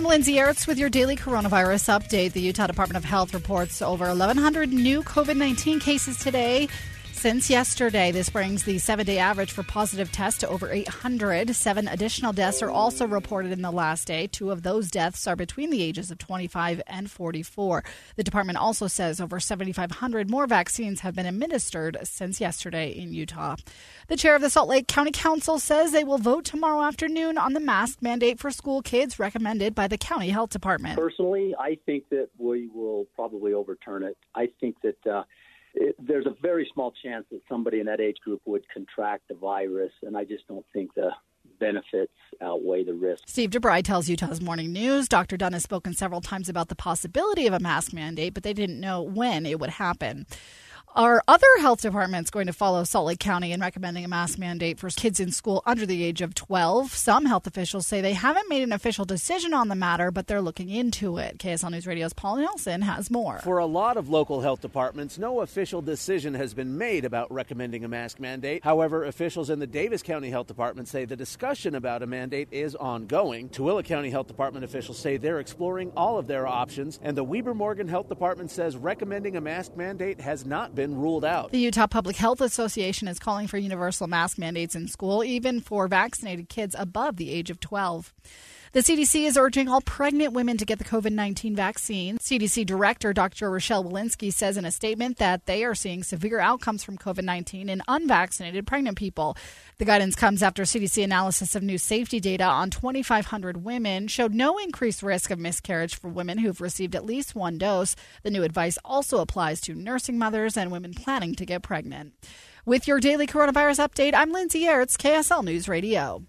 I'm Lindsay Aerts with your daily coronavirus update. The Utah Department of Health reports over 1,100 new COVID 19 cases today. Since yesterday, this brings the seven day average for positive tests to over 800. Seven additional deaths are also reported in the last day. Two of those deaths are between the ages of 25 and 44. The department also says over 7,500 more vaccines have been administered since yesterday in Utah. The chair of the Salt Lake County Council says they will vote tomorrow afternoon on the mask mandate for school kids recommended by the county health department. Personally, I think that we will probably overturn it. I think that. Uh, it, there's a very small chance that somebody in that age group would contract the virus, and I just don't think the benefits outweigh the risks. Steve DeBry tells Utah's Morning News Dr. Dunn has spoken several times about the possibility of a mask mandate, but they didn't know when it would happen. Are other health departments going to follow Salt Lake County in recommending a mask mandate for kids in school under the age of 12? Some health officials say they haven't made an official decision on the matter, but they're looking into it. KSL News Radio's Paul Nelson has more. For a lot of local health departments, no official decision has been made about recommending a mask mandate. However, officials in the Davis County Health Department say the discussion about a mandate is ongoing. Tooele County Health Department officials say they're exploring all of their options, and the Weber Morgan Health Department says recommending a mask mandate has not been been ruled out. The Utah Public Health Association is calling for universal mask mandates in school, even for vaccinated kids above the age of 12. The CDC is urging all pregnant women to get the COVID 19 vaccine. CDC Director Dr. Rochelle Walensky says in a statement that they are seeing severe outcomes from COVID 19 in unvaccinated pregnant people. The guidance comes after CDC analysis of new safety data on 2,500 women showed no increased risk of miscarriage for women who've received at least one dose. The new advice also applies to nursing mothers and women planning to get pregnant. With your daily coronavirus update, I'm Lindsay Aerts, KSL News Radio.